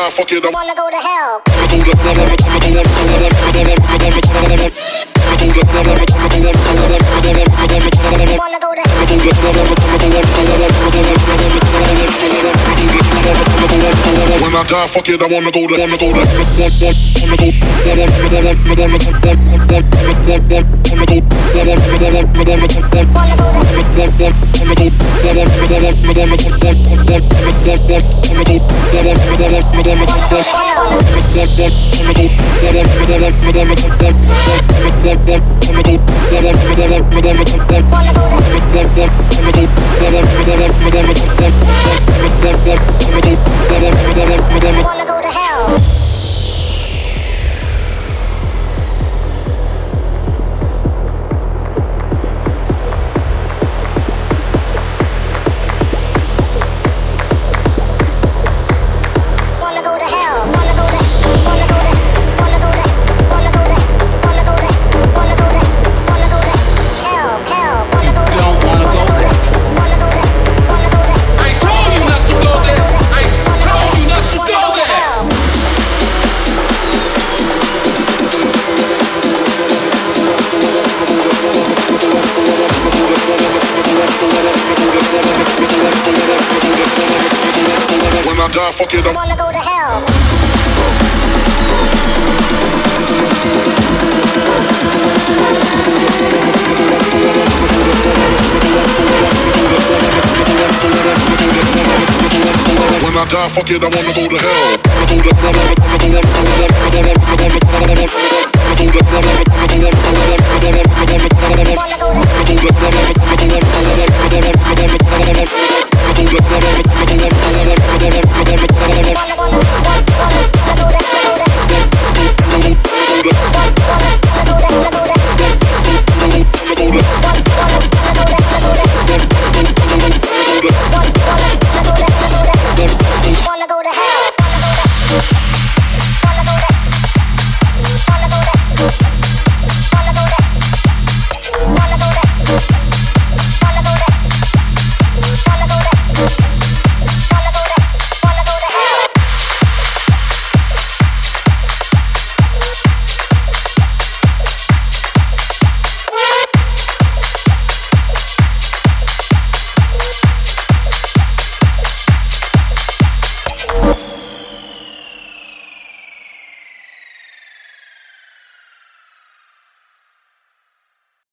When I die, fuck it, I wanna go to hell. Wanna go to When I die, fuck it, I wanna go to, wanna go to, wanna go, wanna go, wanna go to wanna what? God, fuck it, I wanna go to hell. When I die, fuck it, I wanna go to hell. Wanna go to, wanna, wanna, wanna, wanna, wanna, wanna,